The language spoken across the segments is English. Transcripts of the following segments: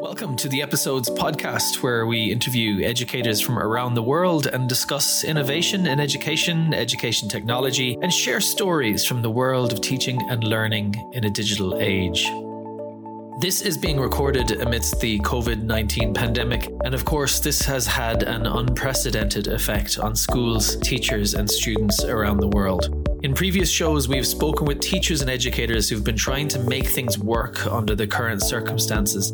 Welcome to the Episodes podcast, where we interview educators from around the world and discuss innovation in education, education technology, and share stories from the world of teaching and learning in a digital age. This is being recorded amidst the COVID 19 pandemic, and of course, this has had an unprecedented effect on schools, teachers, and students around the world. In previous shows, we've spoken with teachers and educators who've been trying to make things work under the current circumstances.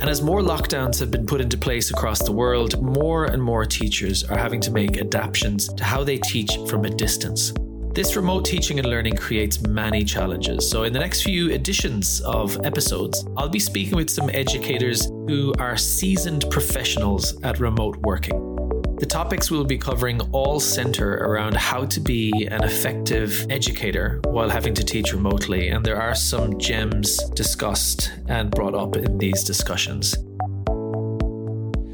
And as more lockdowns have been put into place across the world, more and more teachers are having to make adaptations to how they teach from a distance. This remote teaching and learning creates many challenges. So, in the next few editions of episodes, I'll be speaking with some educators who are seasoned professionals at remote working. The topics we'll be covering all center around how to be an effective educator while having to teach remotely, and there are some gems discussed and brought up in these discussions.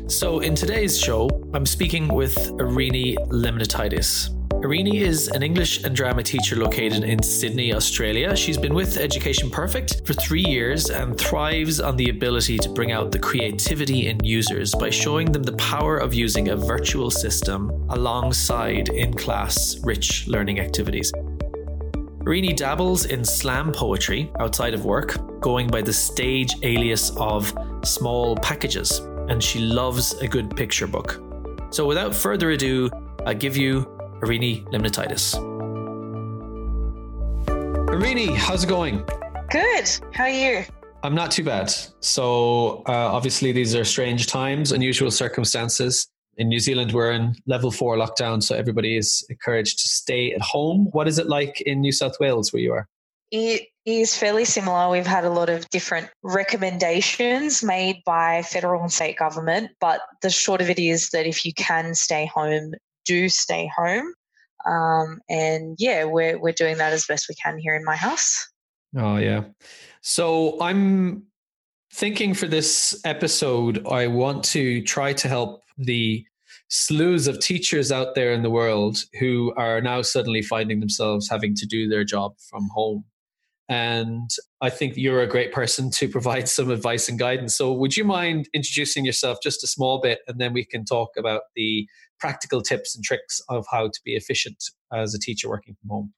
So, in today's show, I'm speaking with Erini Lemnitidis. Erini is an English and drama teacher located in Sydney, Australia. She's been with Education Perfect for three years and thrives on the ability to bring out the creativity in users by showing them the power of using a virtual system alongside in class rich learning activities. Erini dabbles in slam poetry outside of work, going by the stage alias of Small Packages, and she loves a good picture book. So, without further ado, I give you Erini Lemnitidis. Erini, how's it going? Good. How are you? I'm not too bad. So, uh, obviously, these are strange times, unusual circumstances. In New Zealand, we're in level four lockdown, so everybody is encouraged to stay at home. What is it like in New South Wales where you are? It is fairly similar. We've had a lot of different recommendations made by federal and state government, but the short of it is that if you can stay home, do stay home. Um, and yeah, we're we're doing that as best we can here in my house. Oh yeah. So I'm thinking for this episode, I want to try to help the slews of teachers out there in the world who are now suddenly finding themselves having to do their job from home. And I think you're a great person to provide some advice and guidance. So, would you mind introducing yourself just a small bit, and then we can talk about the practical tips and tricks of how to be efficient as a teacher working from home?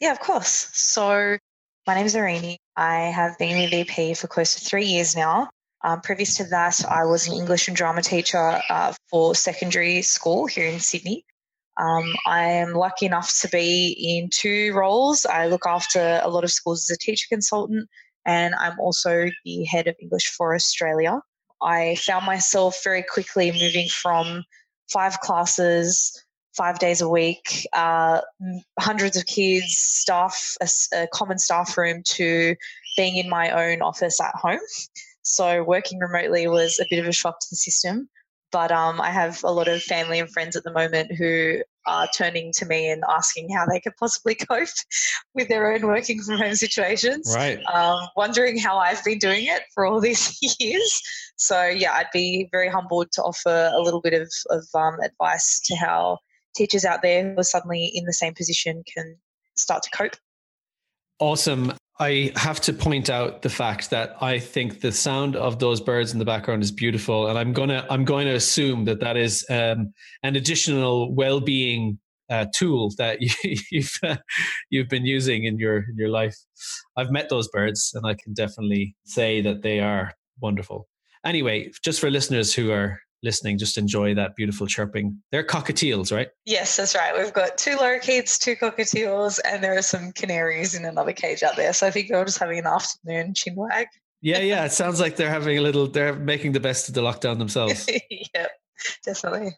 Yeah, of course. So, my name is Erini. I have been EP for close to three years now. Um, previous to that, I was an English and drama teacher uh, for secondary school here in Sydney. Um, I am lucky enough to be in two roles. I look after a lot of schools as a teacher consultant, and I'm also the head of English for Australia. I found myself very quickly moving from five classes, five days a week, uh, hundreds of kids, staff, a, a common staff room, to being in my own office at home. So working remotely was a bit of a shock to the system. But um, I have a lot of family and friends at the moment who are turning to me and asking how they could possibly cope with their own working from home situations. Right. Um, wondering how I've been doing it for all these years. So, yeah, I'd be very humbled to offer a little bit of, of um, advice to how teachers out there who are suddenly in the same position can start to cope. Awesome. I have to point out the fact that I think the sound of those birds in the background is beautiful, and I'm gonna I'm going to assume that that is um, an additional well-being uh, tool that you, you've uh, you've been using in your in your life. I've met those birds, and I can definitely say that they are wonderful. Anyway, just for listeners who are listening, just enjoy that beautiful chirping. They're cockatiels, right? Yes, that's right. We've got two lorikeets, two cockatiels, and there are some canaries in another cage out there. So I think we're just having an afternoon chinwag. yeah, yeah. It sounds like they're having a little, they're making the best of the lockdown themselves. yep, definitely.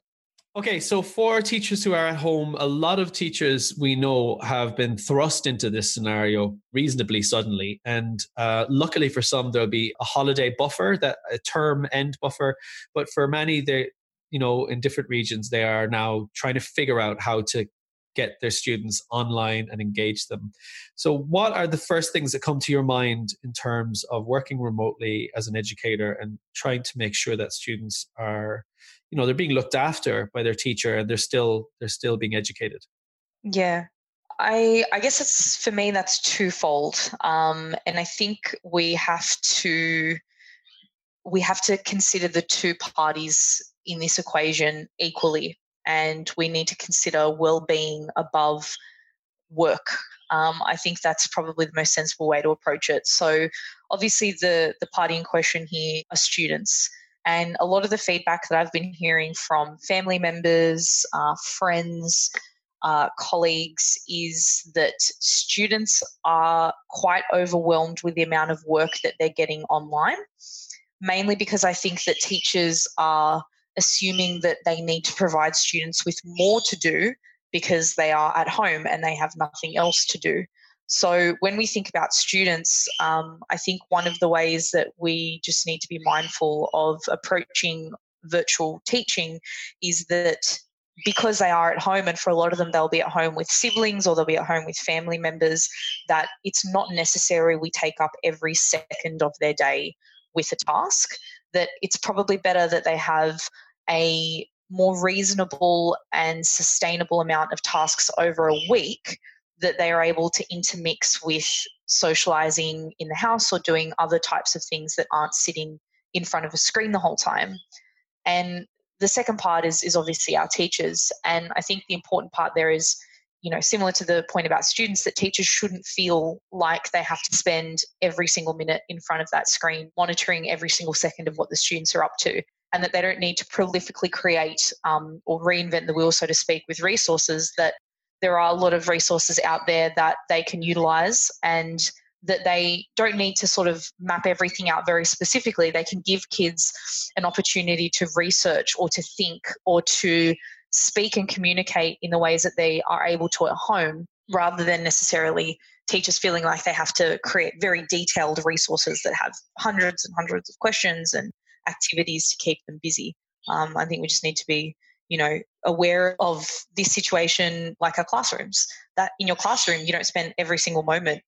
Okay, so for teachers who are at home, a lot of teachers we know have been thrust into this scenario reasonably suddenly. And uh, luckily for some, there'll be a holiday buffer, that a term end buffer. But for many, they, you know, in different regions, they are now trying to figure out how to get their students online and engage them. So, what are the first things that come to your mind in terms of working remotely as an educator and trying to make sure that students are, you know, they're being looked after by their teacher and they're still they're still being educated? Yeah. I, I guess it's for me that's twofold, um, and I think we have to we have to consider the two parties in this equation equally, and we need to consider well-being above work. Um, I think that's probably the most sensible way to approach it. So, obviously, the the party in question here are students, and a lot of the feedback that I've been hearing from family members, uh, friends, uh, colleagues is that students are quite overwhelmed with the amount of work that they're getting online, mainly because I think that teachers are assuming that they need to provide students with more to do because they are at home and they have nothing else to do. So, when we think about students, um, I think one of the ways that we just need to be mindful of approaching virtual teaching is that because they are at home, and for a lot of them, they'll be at home with siblings or they'll be at home with family members, that it's not necessary we take up every second of their day with a task. That it's probably better that they have a more reasonable and sustainable amount of tasks over a week that they are able to intermix with socializing in the house or doing other types of things that aren't sitting in front of a screen the whole time. And the second part is is obviously our teachers and i think the important part there is you know similar to the point about students that teachers shouldn't feel like they have to spend every single minute in front of that screen monitoring every single second of what the students are up to and that they don't need to prolifically create um, or reinvent the wheel so to speak with resources that there are a lot of resources out there that they can utilize and that they don't need to sort of map everything out very specifically. They can give kids an opportunity to research or to think or to speak and communicate in the ways that they are able to at home rather than necessarily teachers feeling like they have to create very detailed resources that have hundreds and hundreds of questions and activities to keep them busy. Um, I think we just need to be, you know, aware of this situation like our classrooms. That in your classroom, you don't spend every single moment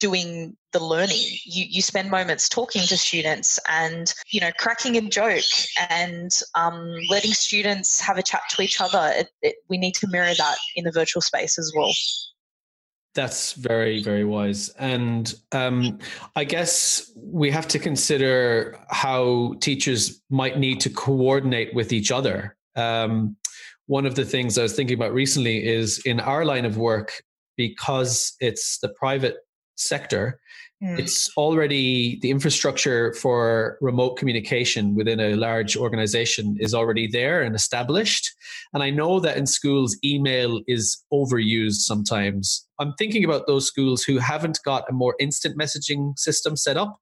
doing the learning. You, you spend moments talking to students and, you know, cracking a joke and um, letting students have a chat to each other. It, it, we need to mirror that in the virtual space as well. That's very, very wise. And um, I guess we have to consider how teachers might need to coordinate with each other. Um, one of the things I was thinking about recently is in our line of work, because it's the private sector, mm. it's already the infrastructure for remote communication within a large organization is already there and established. And I know that in schools, email is overused sometimes. I'm thinking about those schools who haven't got a more instant messaging system set up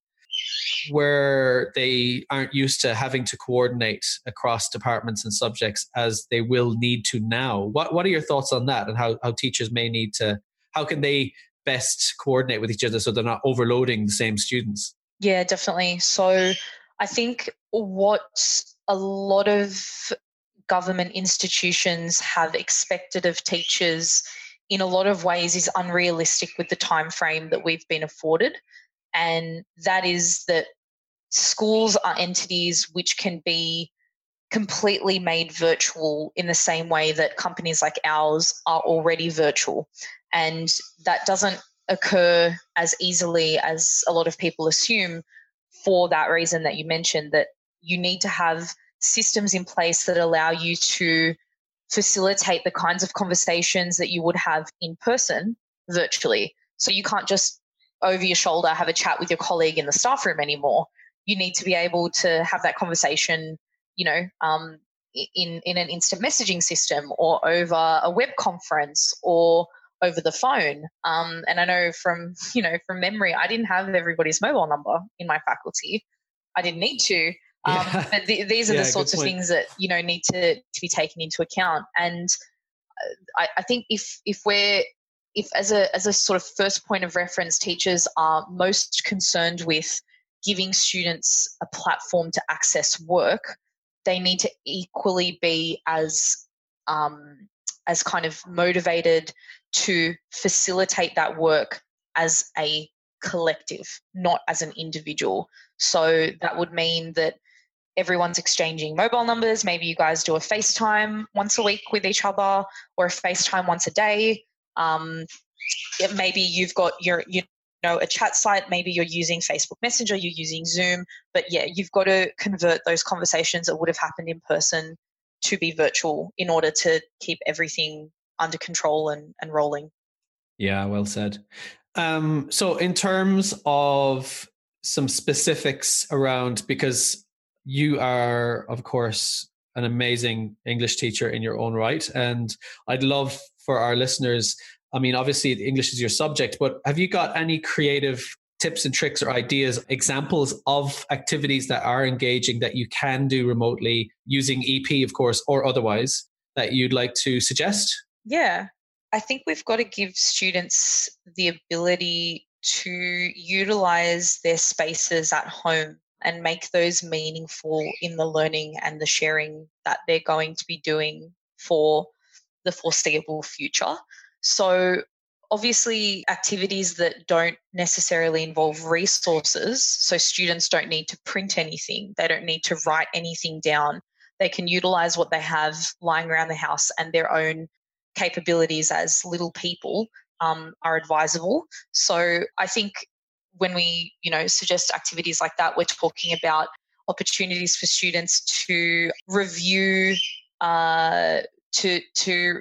where they aren't used to having to coordinate across departments and subjects as they will need to now. What what are your thoughts on that and how, how teachers may need to how can they best coordinate with each other so they're not overloading the same students? Yeah, definitely. So I think what a lot of government institutions have expected of teachers in a lot of ways is unrealistic with the time frame that we've been afforded and that is that schools are entities which can be completely made virtual in the same way that companies like ours are already virtual and that doesn't occur as easily as a lot of people assume for that reason that you mentioned that you need to have systems in place that allow you to facilitate the kinds of conversations that you would have in person virtually. So you can't just over your shoulder have a chat with your colleague in the staff room anymore. You need to be able to have that conversation, you know, um, in in an instant messaging system or over a web conference or over the phone. Um, and I know from you know from memory, I didn't have everybody's mobile number in my faculty. I didn't need to. Um, yeah. But th- these are yeah, the sorts of things that you know need to to be taken into account. And uh, I, I think if if we're if as a as a sort of first point of reference, teachers are most concerned with giving students a platform to access work, they need to equally be as um, as kind of motivated to facilitate that work as a collective, not as an individual. So that would mean that everyone's exchanging mobile numbers. Maybe you guys do a FaceTime once a week with each other or a FaceTime once a day. Um, maybe you've got your, you know a chat site maybe you're using facebook messenger you're using zoom but yeah you've got to convert those conversations that would have happened in person to be virtual in order to keep everything under control and, and rolling. Yeah well said. Um, so in terms of some specifics around because you are of course an amazing english teacher in your own right and i'd love for our listeners I mean, obviously, English is your subject, but have you got any creative tips and tricks or ideas, examples of activities that are engaging that you can do remotely using EP, of course, or otherwise that you'd like to suggest? Yeah, I think we've got to give students the ability to utilize their spaces at home and make those meaningful in the learning and the sharing that they're going to be doing for the foreseeable future. So, obviously, activities that don't necessarily involve resources, so students don't need to print anything, they don't need to write anything down. They can utilize what they have lying around the house and their own capabilities as little people um, are advisable. So, I think when we, you know, suggest activities like that, we're talking about opportunities for students to review uh, to to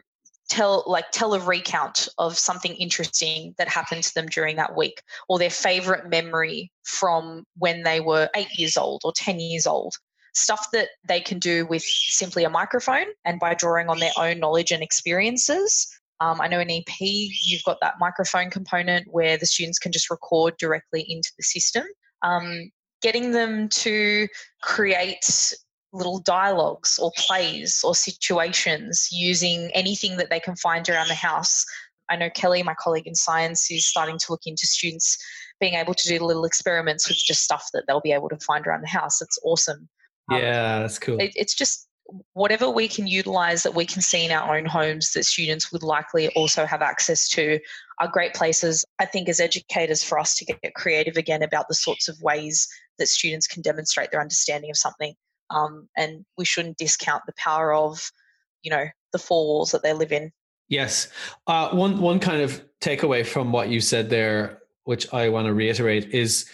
tell like tell a recount of something interesting that happened to them during that week or their favorite memory from when they were 8 years old or 10 years old. Stuff that they can do with simply a microphone and by drawing on their own knowledge and experiences. Um, i know in ep you've got that microphone component where the students can just record directly into the system. Um, getting them to create little dialogues or plays or situations using anything that they can find around the house. I know Kelly, my colleague in science, is starting to look into students being able to do little experiments with just stuff that they'll be able to find around the house. It's awesome. Um, yeah, that's cool. It, it's just whatever we can utilize that we can see in our own homes that students would likely also have access to are great places, I think, as educators for us to get creative again about the sorts of ways that students can demonstrate their understanding of something um, and we shouldn't discount the power of you know the four walls that they live in. Yes. Uh, one one kind of takeaway from what you said there which i want to reiterate is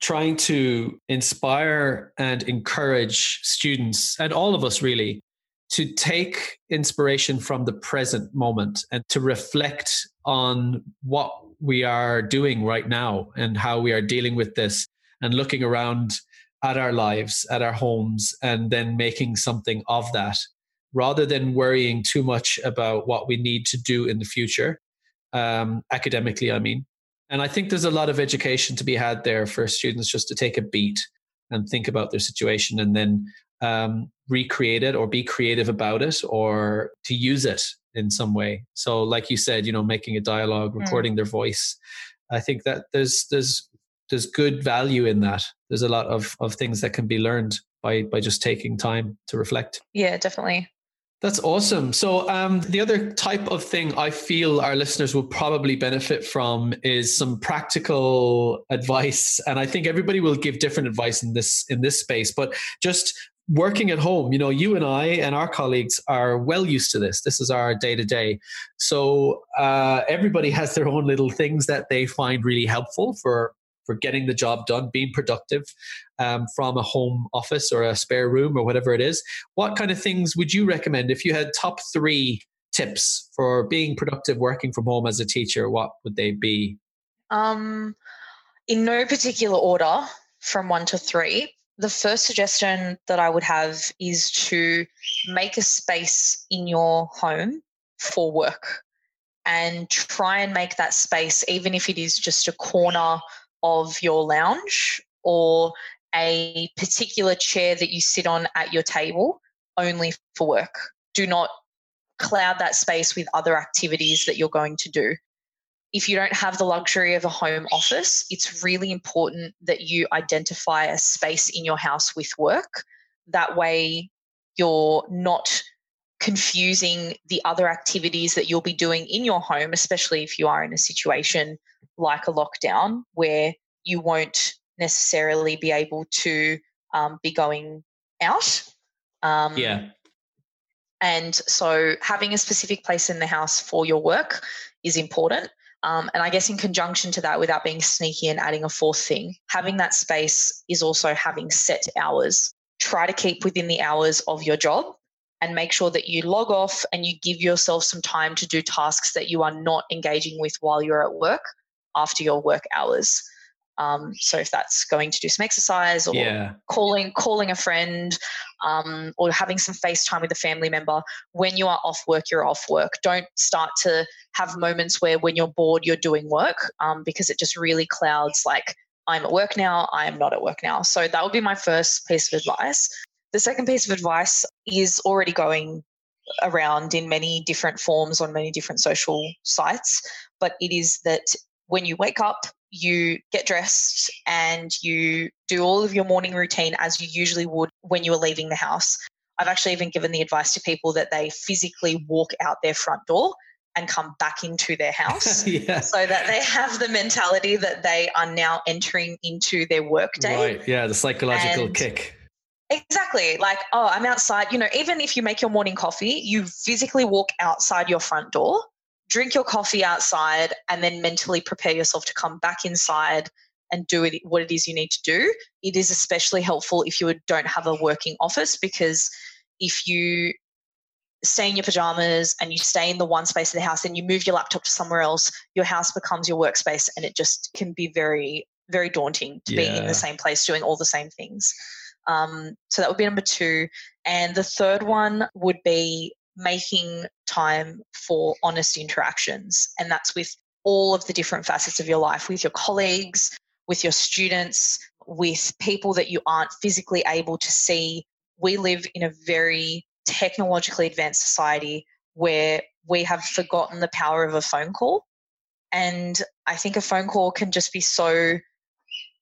trying to inspire and encourage students and all of us really to take inspiration from the present moment and to reflect on what we are doing right now and how we are dealing with this and looking around at our lives, at our homes, and then making something of that rather than worrying too much about what we need to do in the future, um, academically, I mean. And I think there's a lot of education to be had there for students just to take a beat and think about their situation and then um, recreate it or be creative about it or to use it in some way. So, like you said, you know, making a dialogue, hmm. recording mm. their voice. I think that there's there's there's good value in that. There's a lot of of things that can be learned by by just taking time to reflect. Yeah, definitely. That's awesome. So, um, the other type of thing I feel our listeners will probably benefit from is some practical advice, and I think everybody will give different advice in this in this space. But just working at home, you know, you and I and our colleagues are well used to this. This is our day to day. So uh, everybody has their own little things that they find really helpful for for getting the job done, being productive um, from a home office or a spare room or whatever it is. What kind of things would you recommend if you had top three tips for being productive working from home as a teacher? What would they be? Um, in no particular order, from one to three. The first suggestion that I would have is to make a space in your home for work and try and make that space, even if it is just a corner of your lounge or a particular chair that you sit on at your table only for work. Do not cloud that space with other activities that you're going to do. If you don't have the luxury of a home office, it's really important that you identify a space in your house with work. That way, you're not confusing the other activities that you'll be doing in your home, especially if you are in a situation like a lockdown where you won't necessarily be able to um, be going out. Um, yeah. And so having a specific place in the house for your work is important. Um, and I guess in conjunction to that, without being sneaky and adding a fourth thing, having that space is also having set hours. Try to keep within the hours of your job and make sure that you log off and you give yourself some time to do tasks that you are not engaging with while you're at work after your work hours. Um, so if that's going to do some exercise or yeah. calling calling a friend um, or having some FaceTime with a family member, when you are off work, you're off work. Don't start to have moments where when you're bored, you're doing work um, because it just really clouds like I'm at work now, I am not at work now. So that would be my first piece of advice. The second piece of advice is already going around in many different forms on many different social sites, but it is that when you wake up, you get dressed and you do all of your morning routine as you usually would when you were leaving the house. I've actually even given the advice to people that they physically walk out their front door and come back into their house yeah. so that they have the mentality that they are now entering into their work day. Right. Yeah. The psychological and kick. Exactly. Like, oh, I'm outside. You know, even if you make your morning coffee, you physically walk outside your front door drink your coffee outside and then mentally prepare yourself to come back inside and do it, what it is you need to do. It is especially helpful if you don't have a working office because if you stay in your pajamas and you stay in the one space of the house and you move your laptop to somewhere else, your house becomes your workspace and it just can be very, very daunting to yeah. be in the same place doing all the same things. Um, so that would be number two. And the third one would be making time for honest interactions. And that's with all of the different facets of your life, with your colleagues, with your students, with people that you aren't physically able to see. We live in a very technologically advanced society where we have forgotten the power of a phone call. And I think a phone call can just be so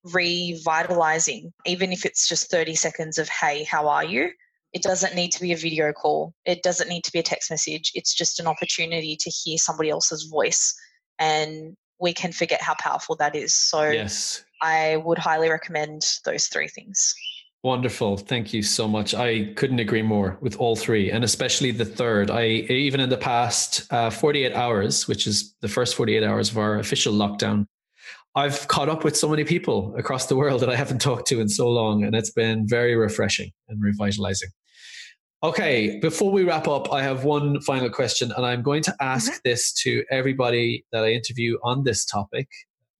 revitalizing, even if it's just 30 seconds of, hey, how are you? It doesn't need to be a video call. It doesn't need to be a text message. It's just an opportunity to hear somebody else's voice. And we can forget how powerful that is. So yes. I would highly recommend those three things. Wonderful. Thank you so much. I couldn't agree more with all three, and especially the third. I even in the past uh, 48 hours, which is the first 48 hours of our official lockdown, I've caught up with so many people across the world that I haven't talked to in so long, and it's been very refreshing and revitalizing. Okay, before we wrap up, I have one final question, and I'm going to ask mm-hmm. this to everybody that I interview on this topic.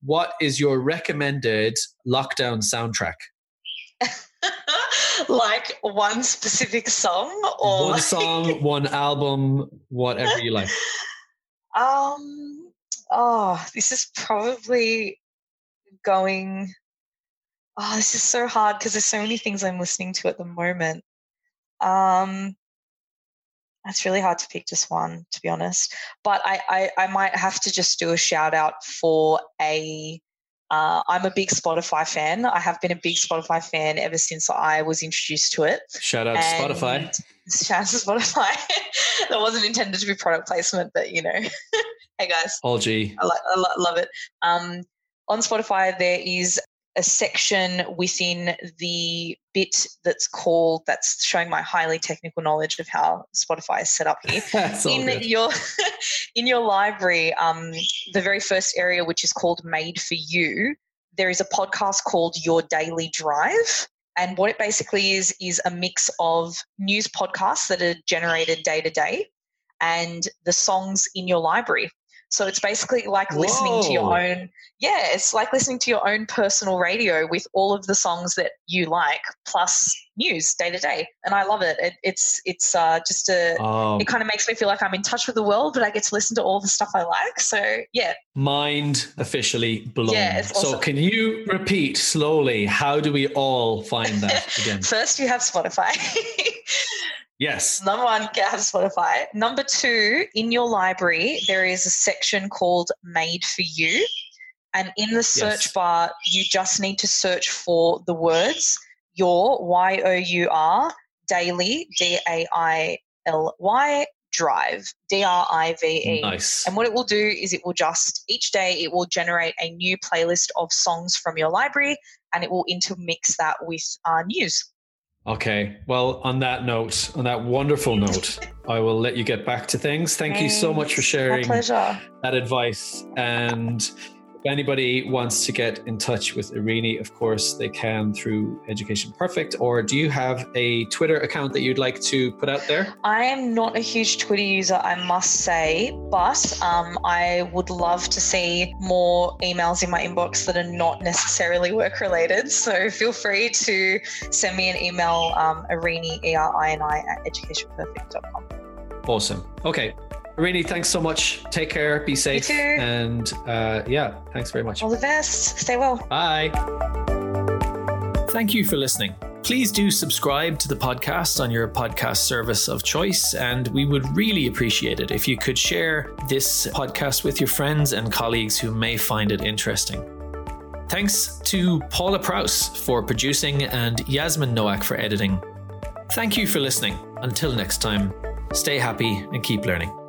What is your recommended lockdown soundtrack? like one specific song or one song, one album, whatever you like. Um oh, this is probably going oh this is so hard because there's so many things i'm listening to at the moment um it's really hard to pick just one to be honest but I, I i, might have to just do a shout out for a uh, I'm a big Spotify fan. I have been a big Spotify fan ever since I was introduced to it. Shout out to Spotify. Shout out to Spotify. that wasn't intended to be product placement, but you know, hey guys. All G. I, lo- I lo- love it. Um, on Spotify, there is a section within the bit that's called that's showing my highly technical knowledge of how Spotify is set up here. in your in your library, um, the very first area, which is called Made for You, there is a podcast called Your Daily Drive. And what it basically is is a mix of news podcasts that are generated day to day and the songs in your library. So it's basically like Whoa. listening to your own, yeah, it's like listening to your own personal radio with all of the songs that you like, plus news day to day. And I love it. it it's it's uh, just a, oh. it kind of makes me feel like I'm in touch with the world, but I get to listen to all the stuff I like. So yeah. Mind officially blown. Yeah, awesome. So can you repeat slowly? How do we all find that again? First, you have Spotify. Yes. Number one, get have Spotify. Number two, in your library, there is a section called Made for You. And in the search yes. bar, you just need to search for the words your Y O U R daily, D A I L Y drive, D R I V E. Nice. And what it will do is it will just, each day, it will generate a new playlist of songs from your library and it will intermix that with uh, news. Okay. Well, on that note, on that wonderful note, I will let you get back to things. Thank Thanks. you so much for sharing that advice. And anybody wants to get in touch with Erini, of course, they can through Education Perfect. Or do you have a Twitter account that you'd like to put out there? I am not a huge Twitter user, I must say, but um, I would love to see more emails in my inbox that are not necessarily work related. So feel free to send me an email, um, Erini, E R I N I, at educationperfect.com. Awesome. Okay. Erini, thanks so much. Take care. Be safe. And uh, yeah, thanks very much. All the best. Stay well. Bye. Thank you for listening. Please do subscribe to the podcast on your podcast service of choice, and we would really appreciate it if you could share this podcast with your friends and colleagues who may find it interesting. Thanks to Paula Prouse for producing and Yasmin Noack for editing. Thank you for listening. Until next time, stay happy and keep learning.